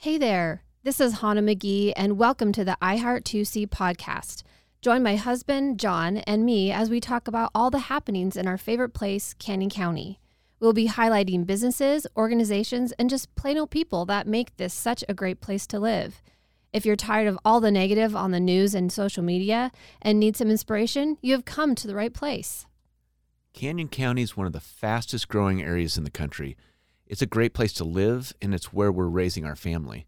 Hey there, this is Hannah McGee, and welcome to the iHeart 2C podcast. Join my husband, John, and me as we talk about all the happenings in our favorite place, Canyon County. We'll be highlighting businesses, organizations, and just plain old people that make this such a great place to live. If you're tired of all the negative on the news and social media and need some inspiration, you have come to the right place. Canyon County is one of the fastest growing areas in the country. It's a great place to live, and it's where we're raising our family.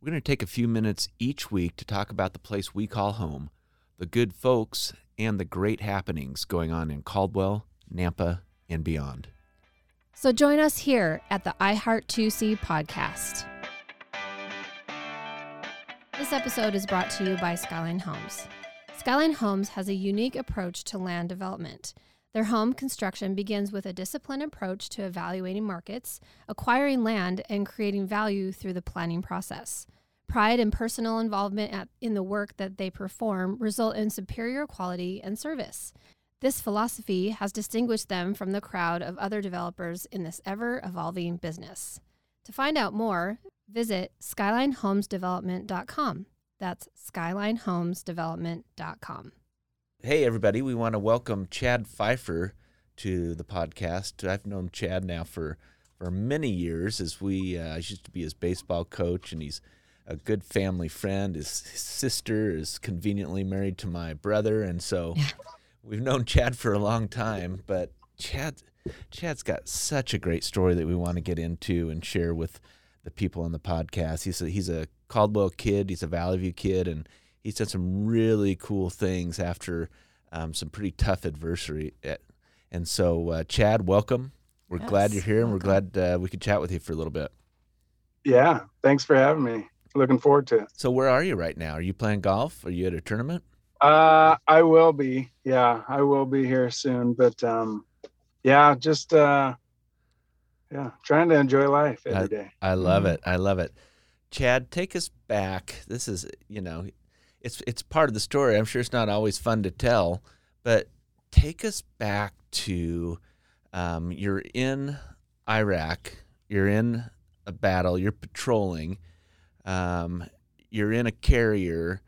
We're going to take a few minutes each week to talk about the place we call home, the good folks, and the great happenings going on in Caldwell, Nampa, and beyond. So join us here at the iHeart 2C podcast. This episode is brought to you by Skyline Homes. Skyline Homes has a unique approach to land development. Their home construction begins with a disciplined approach to evaluating markets, acquiring land, and creating value through the planning process. Pride and personal involvement at, in the work that they perform result in superior quality and service. This philosophy has distinguished them from the crowd of other developers in this ever evolving business. To find out more, visit skylinehomesdevelopment.com. That's skylinehomesdevelopment.com. Hey, everybody, we want to welcome Chad Pfeiffer to the podcast. I've known Chad now for, for many years as we, uh, I used to be his baseball coach, and he's a good family friend. His, his sister is conveniently married to my brother, and so we've known Chad for a long time. But Chad, Chad's got such a great story that we want to get into and share with the people on the podcast. He's a, he's a Caldwell kid. He's a Valley View kid, and he's done some really cool things after um, some pretty tough adversity. And so, uh, Chad, welcome. We're yes, glad you're here, and we're glad uh, we could chat with you for a little bit. Yeah, thanks for having me. Looking forward to it. So, where are you right now? Are you playing golf? Are you at a tournament? Uh, I will be. Yeah, I will be here soon. But um, yeah, just uh, yeah, trying to enjoy life every I, day. I love mm-hmm. it. I love it. Chad, take us back. This is, you know, it's it's part of the story. I'm sure it's not always fun to tell, but take us back to um, you're in Iraq, you're in a battle, you're patrolling, um, you're in a carrier,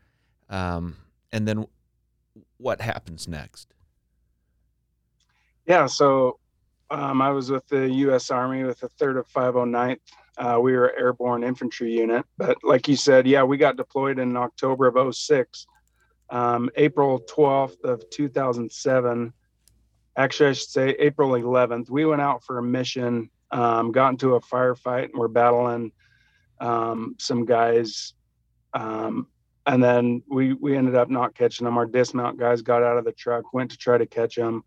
um, and then what happens next? Yeah, so um, I was with the U.S. Army with the 3rd of 509th uh, we were an airborne infantry unit, but like you said, yeah, we got deployed in October of 06. Um, April 12th of 2007, actually, I should say April 11th, we went out for a mission, um, got into a firefight, and we're battling um, some guys. Um, and then we, we ended up not catching them. Our dismount guys got out of the truck, went to try to catch them.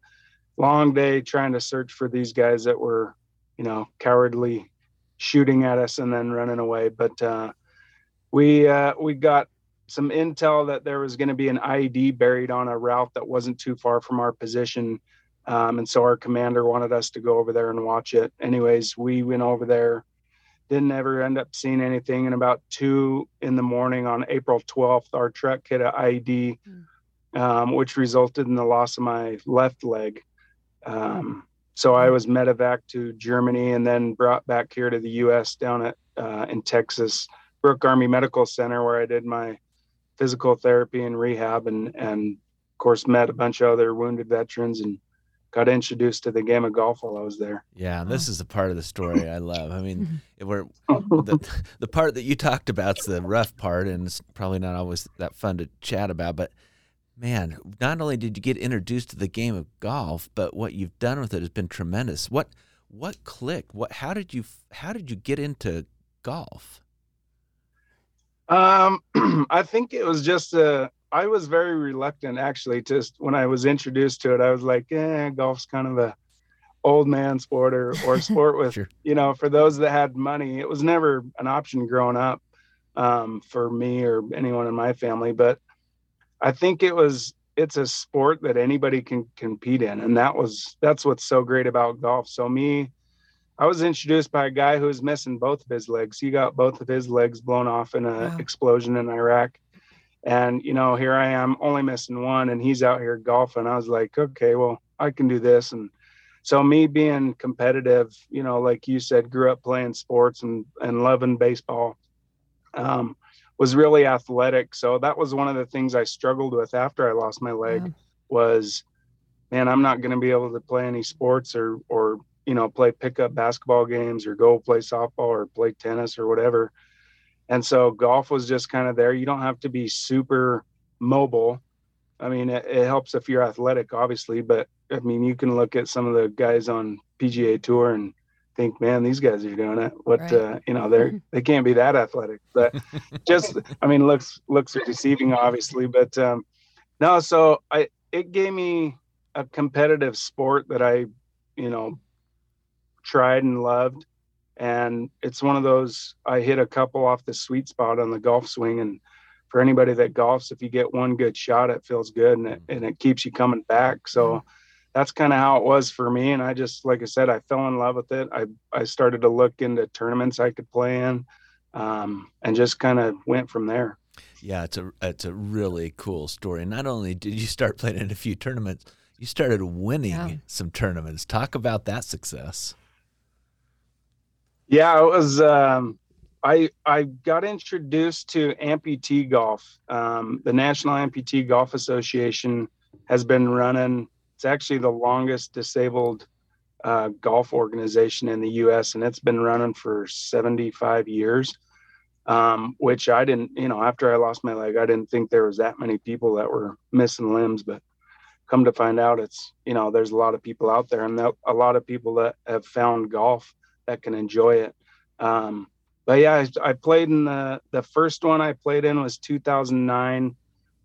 Long day trying to search for these guys that were, you know, cowardly shooting at us and then running away. But uh, we uh, we got some intel that there was going to be an IED buried on a route that wasn't too far from our position. Um, and so our commander wanted us to go over there and watch it. Anyways, we went over there, didn't ever end up seeing anything. And about two in the morning on April 12th, our truck hit an IED, mm. um, which resulted in the loss of my left leg. Um, so I was medevac to Germany and then brought back here to the U.S. down at uh, in Texas, Brooke Army Medical Center, where I did my physical therapy and rehab, and and of course met a bunch of other wounded veterans and got introduced to the game of golf while I was there. Yeah, this is the part of the story I love. I mean, we're the, the part that you talked about is the rough part, and it's probably not always that fun to chat about, but man, not only did you get introduced to the game of golf, but what you've done with it has been tremendous. What what clicked? What how did you how did you get into golf? Um, I think it was just a. I was very reluctant actually. Just when I was introduced to it, I was like, "Yeah, golf's kind of a old man sport or or sport with sure. you know for those that had money. It was never an option growing up um, for me or anyone in my family, but I think it was it's a sport that anybody can compete in and that was that's what's so great about golf. So me i was introduced by a guy who was missing both of his legs. He got both of his legs blown off in an wow. explosion in iraq. And you know here i am only missing one and he's out here golfing. I was like okay well i can do this. And so me being competitive you know like you said grew up playing sports and and loving baseball um, was really athletic. So that was one of the things I struggled with after I lost my leg Yeah. was, man, I'm not going to be able to play any sports or, or, you know, play pickup basketball games or go play softball or play tennis or whatever. And so golf was just kind of there. You don't have to be super mobile. I mean, it, it helps if you're athletic, obviously, but I mean, you can look at some of the guys on PGA Tour and think, man, these guys are doing it. What, Right. uh, you know, they're they can't be that athletic. But just, I mean, looks looks are deceiving, obviously. But um, no, so I it gave me a competitive sport that I, you know, tried and loved, and it's one of those I hit a couple off the sweet spot on the golf swing and. For anybody that golfs, if you get one good shot, it feels good and it, and it keeps you coming back. So, that's kind of how it was for me. And I just, like I said, I fell in love with it. I, I started to look into tournaments I could play in um, and just kind of went from there. Yeah, it's a it's a really cool story. Not only did you start playing in a few tournaments, you started winning Yeah. some tournaments. Talk about that success. Yeah, it was, um, I, I got introduced to amputee golf. Um, the National Amputee Golf Association has been running, it's actually the longest disabled uh, golf organization in the US, and it's been running for 75 years. Um, which I didn't, you know, after I lost my leg, I didn't think there was that many people that were missing limbs, but come to find out, it's, you know, there's a lot of people out there and a lot of people that have found golf that can enjoy it. Um, but yeah, I, I played in the, the first one I played in was 2009.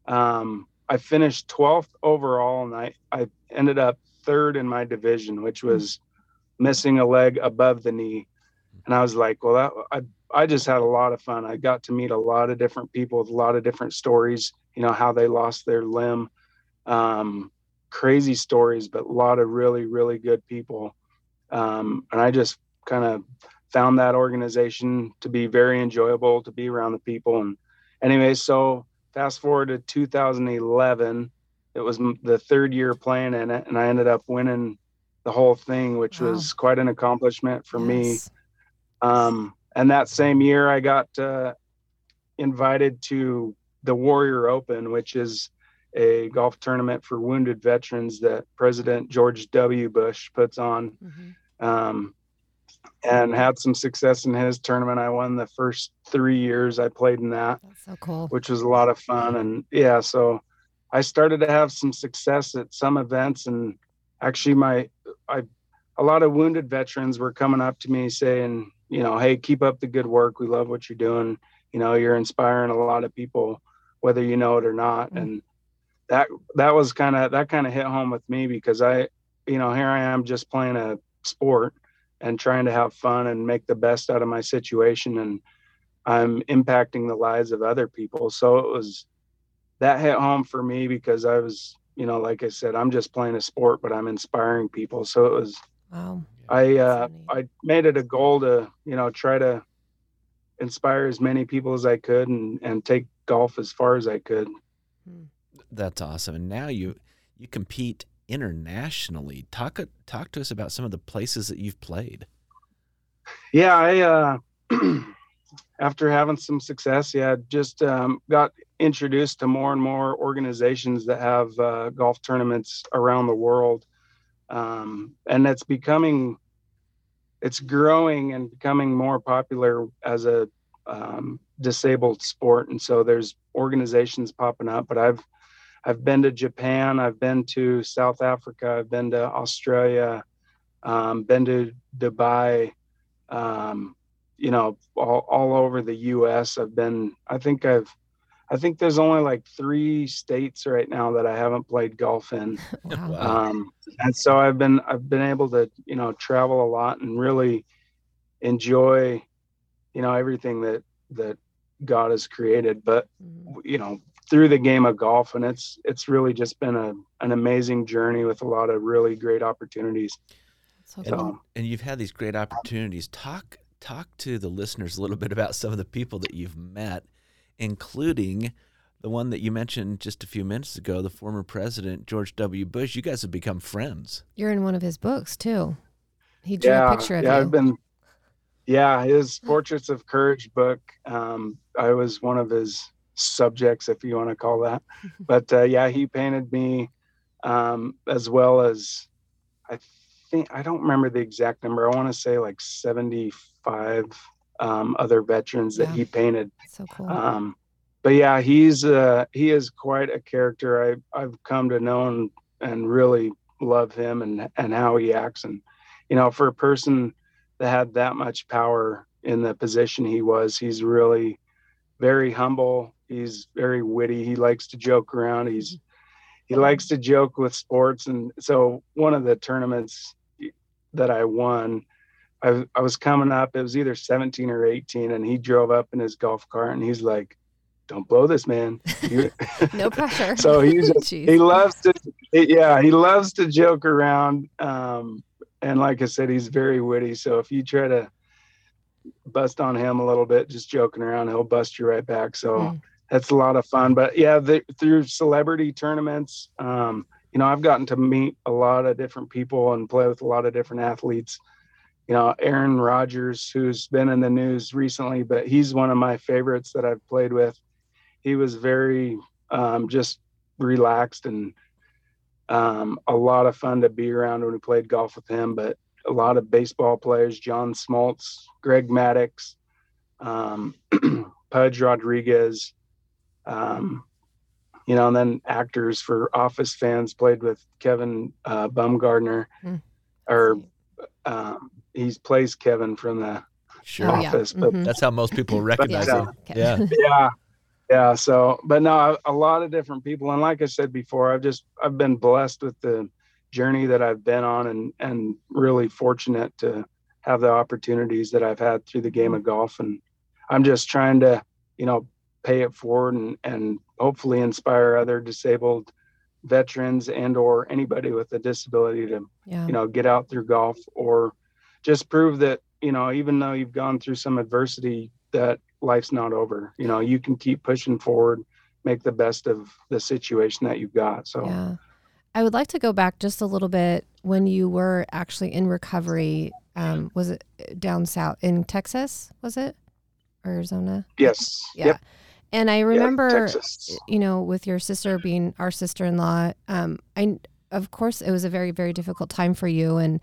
Um, I finished 12th overall and I, I ended up third in my division, which was missing a leg above the knee. And I was like, well, that, I, I just had a lot of fun. I got to meet a lot of different people with a lot of different stories, you know, how they lost their limb, um, crazy stories, but a lot of really, really good people. Um, and I just kind of found that organization to be very enjoyable to be around the people. And anyway, so fast forward to 2011, it was the third year playing in it, and I ended up winning the whole thing, which Wow. was quite an accomplishment for me. Um, and that same year, I got uh, invited to the Warrior Open, which is a golf tournament for wounded veterans that President George W. Bush puts on. Mhm. Um, and had some success in his tournament. I won the first three years I played in that That's so cool. which was a lot of fun. And yeah, so I started to have some success at some events, and actually, my I a lot of wounded veterans were coming up to me saying, you know, hey, keep up the good work. We love what you're doing. You know, you're inspiring a lot of people, whether you know it or not. Mm. And that that was kind of that kind of hit home with me because I, you know, here I am just playing a sport and trying to have fun and make the best out of my situation and I'm impacting the lives of other people. So it was that hit home for me because I was, you know, like I said, I'm just playing a sport, but I'm inspiring people. So it was, Wow. I, uh, neat. I made it a goal to, you know, try to inspire as many people as I could and, and take golf as far as I could. That's awesome. And now you you compete internationally. Talk talk to us about some of the places that you've played. Yeah, I uh after having some success, yeah, just um, got introduced to more and more organizations that have uh, golf tournaments around the world, um, and it's becoming, it's growing and becoming more popular as a um, disabled sport. And so there's organizations popping up. But I've I've been to Japan, I've been to South Africa, I've been to Australia, um, been to Dubai um, you know, all, all over the U.S. I've been. I think I've. I think there's only like three states right now that I haven't played golf in. Wow. Wow. Um, and so I've been. I've been able to, you know, travel a lot and really enjoy, you know, everything that that God has created. But Mhm. you know, through the game of golf, and it's it's really just been a an amazing journey with a lot of really great opportunities. So And, cool. and you've had these great opportunities. Talk talk to the listeners a little bit about some of the people that you've met, including the one that you mentioned just a few minutes ago, the former president George W. Bush. You guys have become friends. You're in one of his books too. He drew yeah, a picture of yeah, you. I've been Yeah, his Portraits of Courage book. Um, I was one of his subjects, if you want to call that. But uh, yeah, he painted me um, as well as I think I don't remember the exact number. I want to say like seventy-five um, other veterans that Yeah. he painted. So cool. Um, but yeah, he's uh, he is quite a character. I I've come to know and, and really love him and and how he acts. And you know, for a person that had that much power in the position he was, he's really very humble. He's very witty. He likes to joke around. He's he likes to joke with sports. And so one of the tournaments that I won, I, I was coming up. It was either 17 or 18, and he drove up in his golf cart, and he's like, "Don't blow this, man." No pressure. so he's just, he loves to, yeah, he loves to joke around. Um, and like I said, he's very witty. So if you try to bust on him a little bit, just joking around, he'll bust you right back. So Mm. that's a lot of fun. But yeah, the, through celebrity tournaments, um, you know, I've gotten to meet a lot of different people and play with a lot of different athletes. You know, Aaron Rodgers, who's been in the news recently, but he's one of my favorites that I've played with. He was very um, just relaxed and um, a lot of fun to be around when we played golf with him. But a lot of baseball players, John Smoltz, Greg Maddux, um, Pudge Rodriguez, um, you know, and then actors for Office fans played with Kevin uh, Baumgartner, Hmm. or um, he plays Kevin from the Sure. Oh, yeah. Office, but Mhm. That's how most people recognize Yeah. him. Okay. Yeah. yeah yeah so but no a lot of different people and like i said before i've just i've been blessed with the journey that i've been on and and really fortunate to have the opportunities that i've had through the game of golf and i'm just trying to you know pay it forward and and hopefully inspire other disabled veterans and or anybody with a disability to Yeah. you know get out through golf or just prove that you know even though you've gone through some adversity that life's not over you know you can keep pushing forward make the best of the situation that you've got so Yeah. I would like to go back just a little bit when you were actually in recovery. Um, was it down south in Texas? Was it? Arizona? yes Yeah. yep And I remember, Texas. you know, with your sister being our sister-in-law, um, I of course it was a very very difficult time for you, and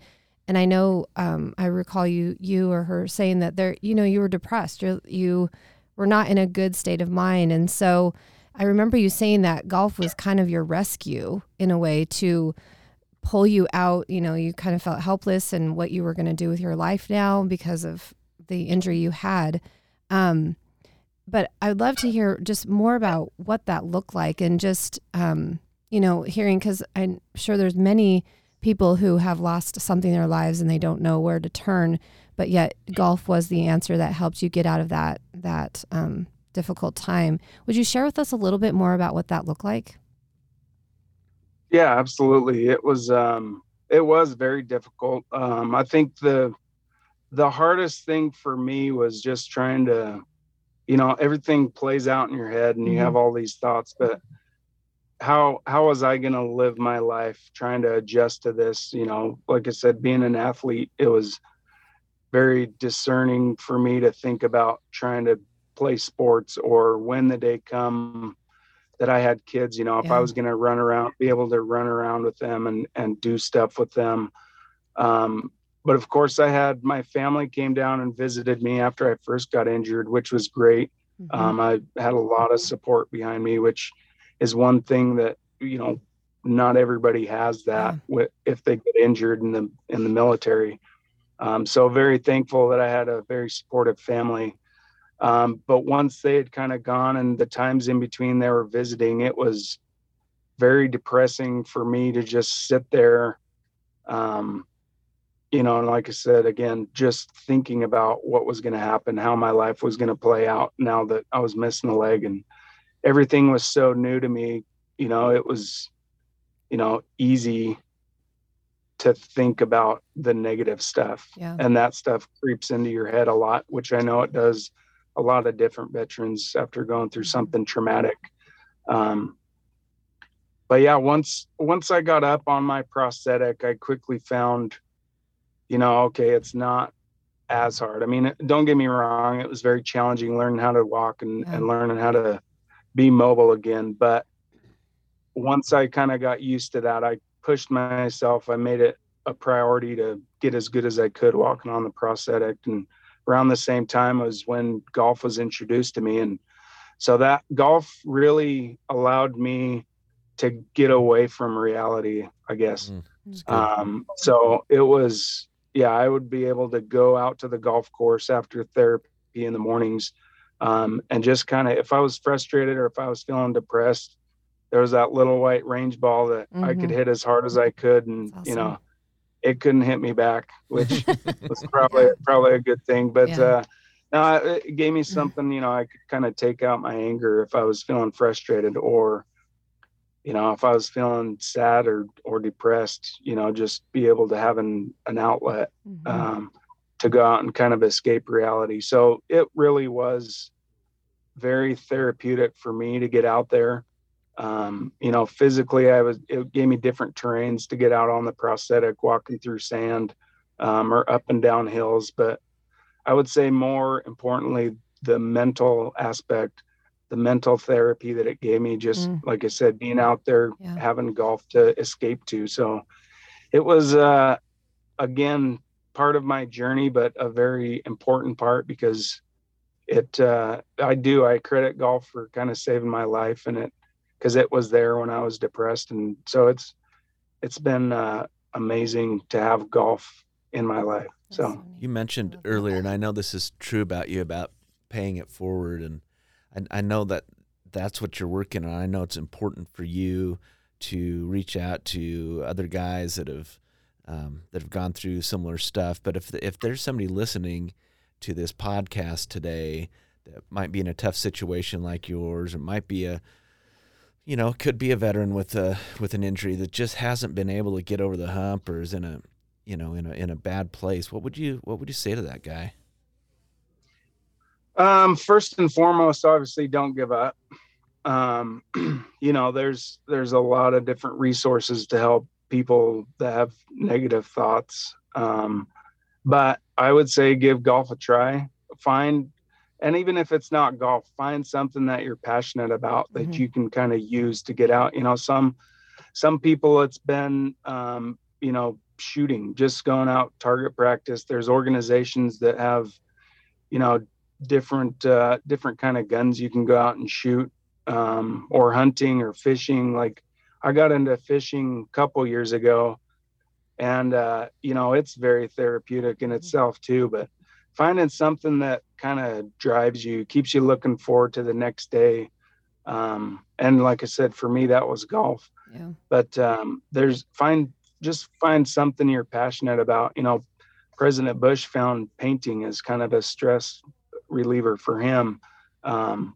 and I know um, I recall you you or her saying that there, you know, you were depressed, you you were not in a good state of mind, and so I remember you saying that golf was kind of your rescue in a way to pull you out. You know, you kind of felt helpless and what you were going to do with your life now because of the injury you had. Um, but I'd love to hear just more about what that looked like and just, um, you know, hearing because I'm sure there's many people who have lost something in their lives and they don't know where to turn, but yet golf was the answer that helped you get out of that that um, difficult time. Would you share with us a little bit more about what that looked like? yeah absolutely it was um it was very difficult um i think the the hardest thing for me was just trying to you know everything plays out in your head and you have all these thoughts but how how was i going to live my life trying to adjust to this you know like i said being an athlete it was very discerning for me to think about trying to play sports or when the day come that I had kids, you know, if Yeah. I was going to run around, be able to run around with them and, and do stuff with them. Um, but of course I had my family came down and visited me after I first got injured, which was great. Mm-hmm. Um, I had a lot of support behind me, which is one thing that, you know, not everybody has that wi- if they get injured in the, in the military. Um, so very thankful that I had a very supportive family. Um, but once they had kind of gone and the times in between they were visiting, it was very depressing for me to just sit there. Um, you know, and like I said, again, just thinking about what was going to happen, how my life was going to play out now that I was missing a leg and everything was so new to me. You know, it was, you know, easy to think about the negative stuff Yeah. and that stuff creeps into your head a lot, which I know it does a lot of different veterans after going through something traumatic. Um, but yeah, once once I got up on my prosthetic, I quickly found, you know, okay, it's not as hard. I mean, don't get me wrong, it was very challenging learning how to walk and, yeah. and learning how to be mobile again. But once I kind of got used to that, I pushed myself. I made it a priority to get as good as I could walking on the prosthetic. And around the same time was when golf was introduced to me. And so that golf really allowed me to get away from reality, I guess. Mm, um, so it was yeah, I would be able to go out to the golf course after therapy in the mornings um, and just kind of, if I was frustrated or if I was feeling depressed, there was that little white range ball that mm-hmm. I could mm-hmm. hit as hard as I could. And, awesome. you know, it couldn't hit me back, which was probably, probably a good thing. But, yeah. uh, no, it gave me something, you know, I could kind of take out my anger if I was feeling frustrated or, you know if i was feeling sad or or depressed you know just be able to have an an outlet mm-hmm. um, to go out and kind of escape reality so it really was very therapeutic for me to get out there um, you know physically i was it gave me different terrains to get out on the prosthetic walking through sand um, or up and down hills but i would say more importantly the mental aspect the mental therapy that it gave me just mm. like i said being out there yeah. having golf to escape to so it was uh again part of my journey but a very important part because it uh i do i credit golf for kind of saving my life and it because it was there when i was depressed. And so it's it's been uh amazing to have golf in my life. So you mentioned earlier and i know this is true about you about paying it forward and I, I know that that's what you're working on. I know it's important for you to reach out to other guys that have um, that have gone through similar stuff. But if if there's somebody listening to this podcast today that might be in a tough situation like yours, or might be a you know could be a veteran with a with an injury that just hasn't been able to get over the hump or is in a you know in a in a bad place, what would you what would you say to that guy? Um, first and foremost, obviously, don't give up. Um, you know, there's there's a lot of different resources to help people that have negative thoughts. Um, but I would say give golf a try. Find, and even if it's not golf, find something that you're passionate about that mm-hmm. you can kind of use to get out. You know, some some people it's been um, you know shooting, just going out target practice. There's organizations that have you know different uh, different kind of guns you can go out and shoot um, or hunting or fishing like i got into fishing a couple years ago and uh, you know it's very therapeutic in mm-hmm. itself too but finding something that kind of drives you keeps you looking forward to the next day um, and like i said for me that was golf yeah. but um, there's find just find something you're passionate about you know president bush found painting as kind of a stress reliever for him. Um,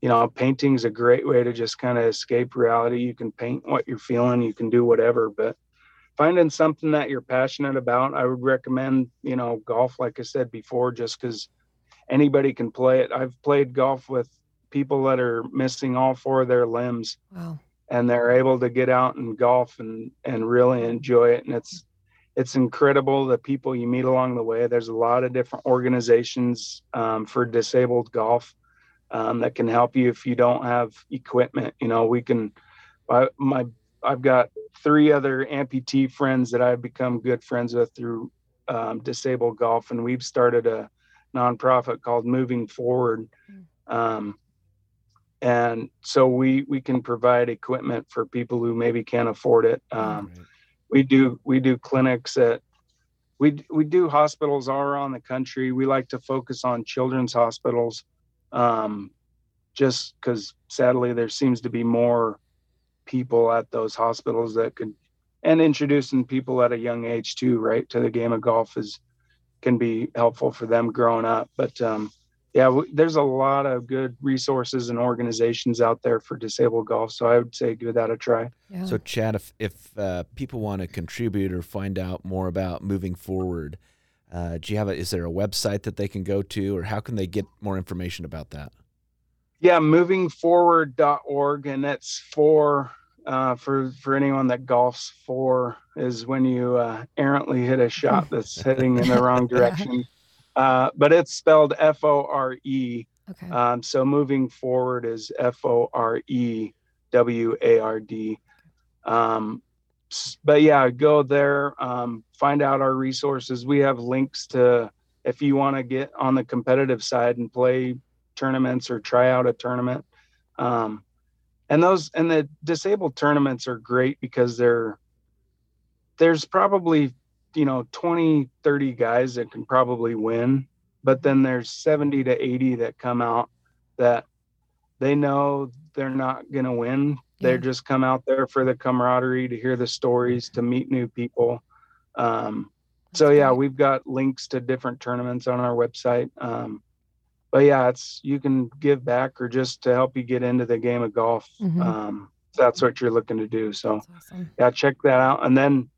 you know, painting is a great way to just kind of escape reality. You can paint what you're feeling, you can do whatever, but finding something that you're passionate about, I would recommend, you know, golf, like I said before, just because anybody can play it. I've played golf with people that are missing all four of their limbs. Wow. And they're able to get out and golf and, and really enjoy it. And it's it's incredible the people you meet along the way. There's a lot of different organizations um, for disabled golf um, that can help you if you don't have equipment. You know, we can. I, my I've got three other amputee friends that I've become good friends with through um, disabled golf, and we've started a nonprofit called Moving Forward. Hmm. Um, and so we we can provide equipment for people who maybe can't afford it. Um, right we do we do clinics at we we do hospitals all around the country. We like to focus on children's hospitals, um, just because sadly there seems to be more people at those hospitals that could, and introducing people at a young age too, right, to the game of golf is can be helpful for them growing up. But um, yeah, w- there's a lot of good resources and organizations out there for disabled golf. So I would say give that a try. Yeah. So Chad, if if uh, people want to contribute or find out more about moving forward, uh, do you have a, is there a website that they can go to, or how can they get more information about that? Yeah, movingforeward.org, and that's for uh, for for anyone that golfs for is when you uh, errantly hit a shot that's heading in the wrong direction uh, but it's spelled F O R E. Okay. Um, so moving forward is F O R E W A R D. Um, s- but yeah, go there, um, find out our resources. We have links to if you want to get on the competitive side and play tournaments or try out a tournament. Um, and those and the disabled tournaments are great because they're there's probably you know 20 30 guys that can probably win but then there's 70 to 80 that come out that they know they're not going to win they Yeah. just come out there for the camaraderie to hear the stories to meet new people um, so yeah we've got links to different tournaments on our website um, but yeah it's you can give back or just to help you get into the game of golf Mhm. um, that's what you're looking to do so awesome. yeah check that out and then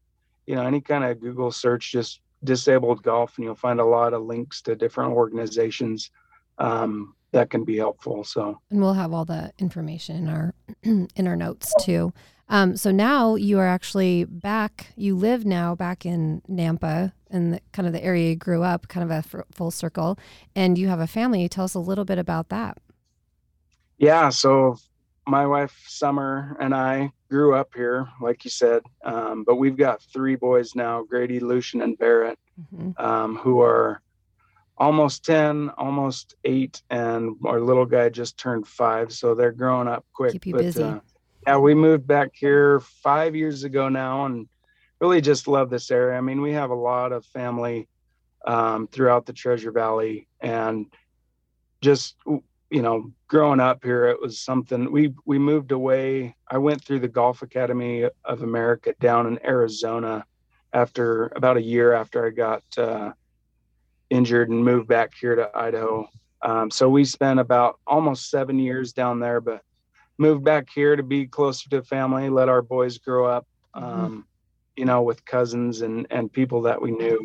you know any kind of google search just disabled golf and you'll find a lot of links to different organizations um, that can be helpful so And we'll have all the information in our in our notes too. Um, so now you are actually back. You live now back in Nampa, the, kind of the area you grew up, kind of a f- full circle, and you have a family. Tell us a little bit about that. yeah so my wife summer and i grew up here like you said um, but we've got three boys now grady lucian and barrett hmm um, who are almost 10 almost 8 and our little guy just turned 5 so they're growing up quick Keep you busy. yeah we moved back here five years ago now and really just love this area i mean we have a lot of family um, throughout the treasure valley and just you know growing up here it was something we we moved away i went through the golf academy of america down in arizona after about a year after i got uh, injured and moved back here to idaho. Um, so we spent about almost seven years down there but moved back here to be closer to family let our boys grow up um, you know with cousins and and people that we knew.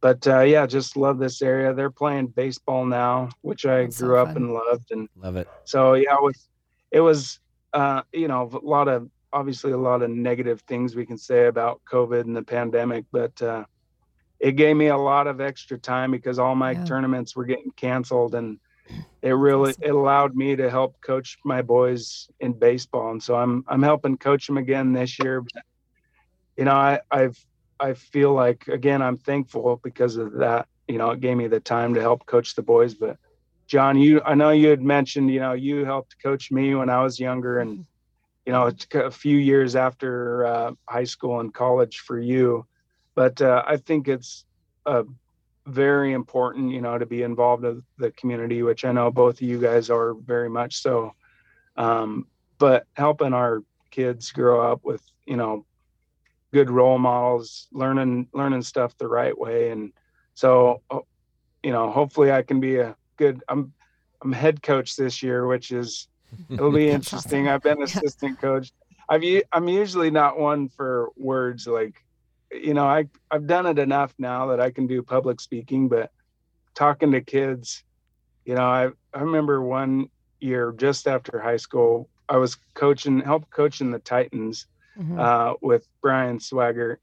But uh, yeah just love this area. They're playing baseball now which i That's so grew up and loved and Love it. so yeah it was it was uh you know a lot of obviously a lot of negative things we can say about covid and the pandemic but uh it gave me a lot of extra time because all my Yeah. tournaments were getting canceled and it really awesome. it allowed me to help coach my boys in baseball and so i'm i'm helping coach them again this year but, you know i i've i feel like again i'm thankful because of that you know it gave me the time to help coach the boys but john you i know you had mentioned you know you helped coach me when i was younger and you know it's a few years after uh, high school and college for you but uh, i think it's uh, very important you know to be involved in the community which i know both of you guys are very much so um, but helping our kids grow up with you know good role models learning learning stuff the right way and so oh, you know hopefully i can be a good i'm i'm head coach this year which is it'll be interesting awesome. i've been Yeah. assistant coach i've i'm usually not one for words like you know i i've done it enough now that i can do public speaking but talking to kids you know i i remember one year just after high school i was coaching help coaching the titans Mhm. uh, with Brian Swagger,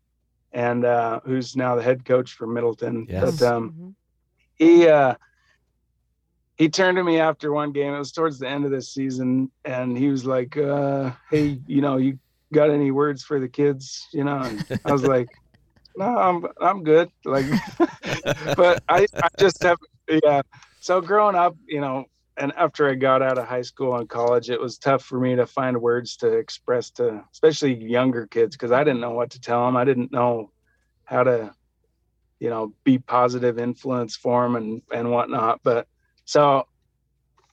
and uh, who's now the head coach for Middleton. Yes. But um, Mhm. he uh, he turned to me after one game. It was towards the end of the season, and he was like, uh, "Hey, you know, you got any words for the kids?" You know, and I was like, "No, I'm I'm good." Like, but I I just have yeah. So growing up, you know, and after I got out of high school and college, it was tough for me to find words to express to, especially younger kids, because I didn't know what to tell them. I didn't know how to, you know, be positive influence for them and and whatnot. But so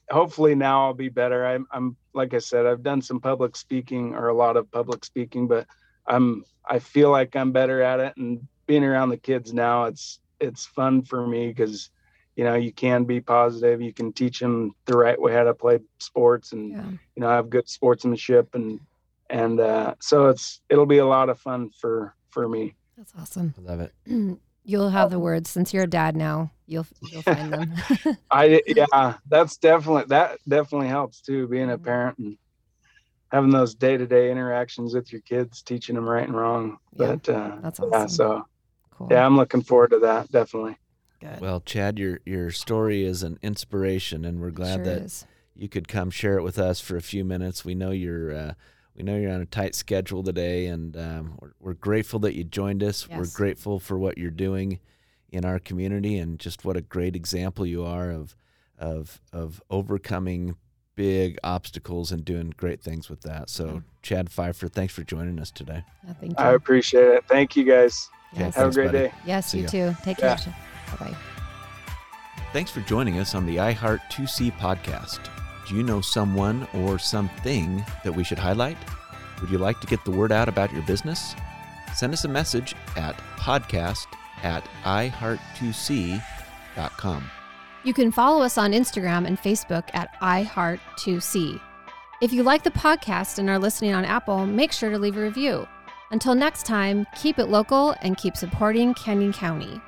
hopefully now I'll be better. I'm I'm like I said, I've done some public speaking or a lot of public speaking, but I'm I feel like I'm better at it. And being around the kids now, it's it's fun for me because you know you can be positive you can teach them the right way how to play sports and Yeah. you know have good sportsmanship and and uh, so it's it'll be a lot of fun for for me That's awesome. I love it. You'll have the words since you're a dad now. You'll you'll find them. i yeah that's definitely that definitely helps too being a Mhm. parent and having those day-to-day interactions with your kids teaching them right and wrong Yeah, but uh That's yeah awesome. so cool. yeah i'm looking forward to that definitely good. Well, Chad, your your story is an inspiration, and we're glad sure that is. you could come share it with us for a few minutes. We know you're uh, we know you're on a tight schedule today, and um, we're, we're grateful that you joined us. We're grateful for what you're doing in our community, and just what a great example you are of of of overcoming big obstacles and doing great things with that. So, Yeah. Chad Pfeiffer, thanks for joining us today. Yeah, thank I appreciate it. Thank you guys. Okay, Yes. Have a great buddy. day. Yes, See you ya. too. Take Yeah. care. Bye bye. Thanks for joining us on the iHeart 2C podcast. Do you know someone or something that we should highlight? Would you like to get the word out about your business? Send us a message at podcast at iHeart2C.com. You can follow us on Instagram and Facebook at iHeart2C. If you like the podcast and are listening on Apple, make sure to leave a review. Until next time, keep it local and keep supporting Canyon County.